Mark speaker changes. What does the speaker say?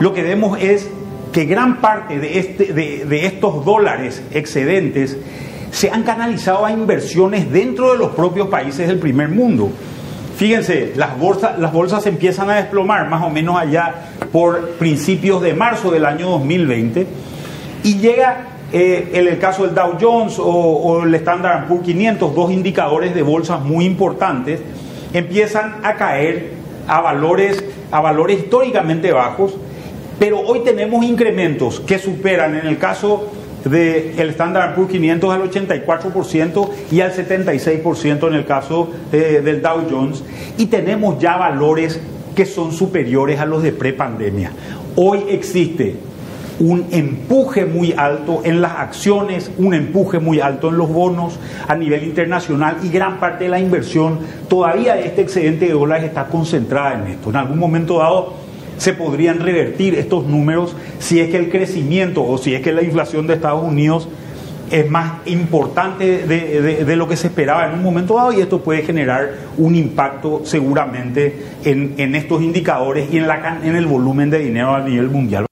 Speaker 1: lo que vemos es que gran parte de, este, de, estos dólares excedentes se han canalizado a inversiones dentro de los propios países del primer mundo. Fíjense, las bolsas, las bolsas empiezan a desplomar más o menos allá por principios de marzo del año 2020 y llega eh, en el caso del Dow Jones o, el Standard Poor's 500, dos indicadores de bolsas muy importantes, empiezan a caer a valores, a valores históricamente bajos pero hoy tenemos incrementos que superan en el caso del Standard Poor's 500 al 84% y al 76% en el caso eh, del Dow Jones y tenemos ya valores que son superiores a los de prepandemia. Hoy existe un empuje muy alto en las acciones, un empuje muy alto en los bonos a nivel internacional y gran parte de la inversión todavía de este excedente de dólares está concentrada en esto. En algún momento dado se podrían revertir estos números si es que el crecimiento o si es que la inflación de Estados Unidos es más importante de, lo que se esperaba en un momento dado y esto puede generar un impacto seguramente en, estos indicadores y en, la, en el volumen de dinero a nivel mundial.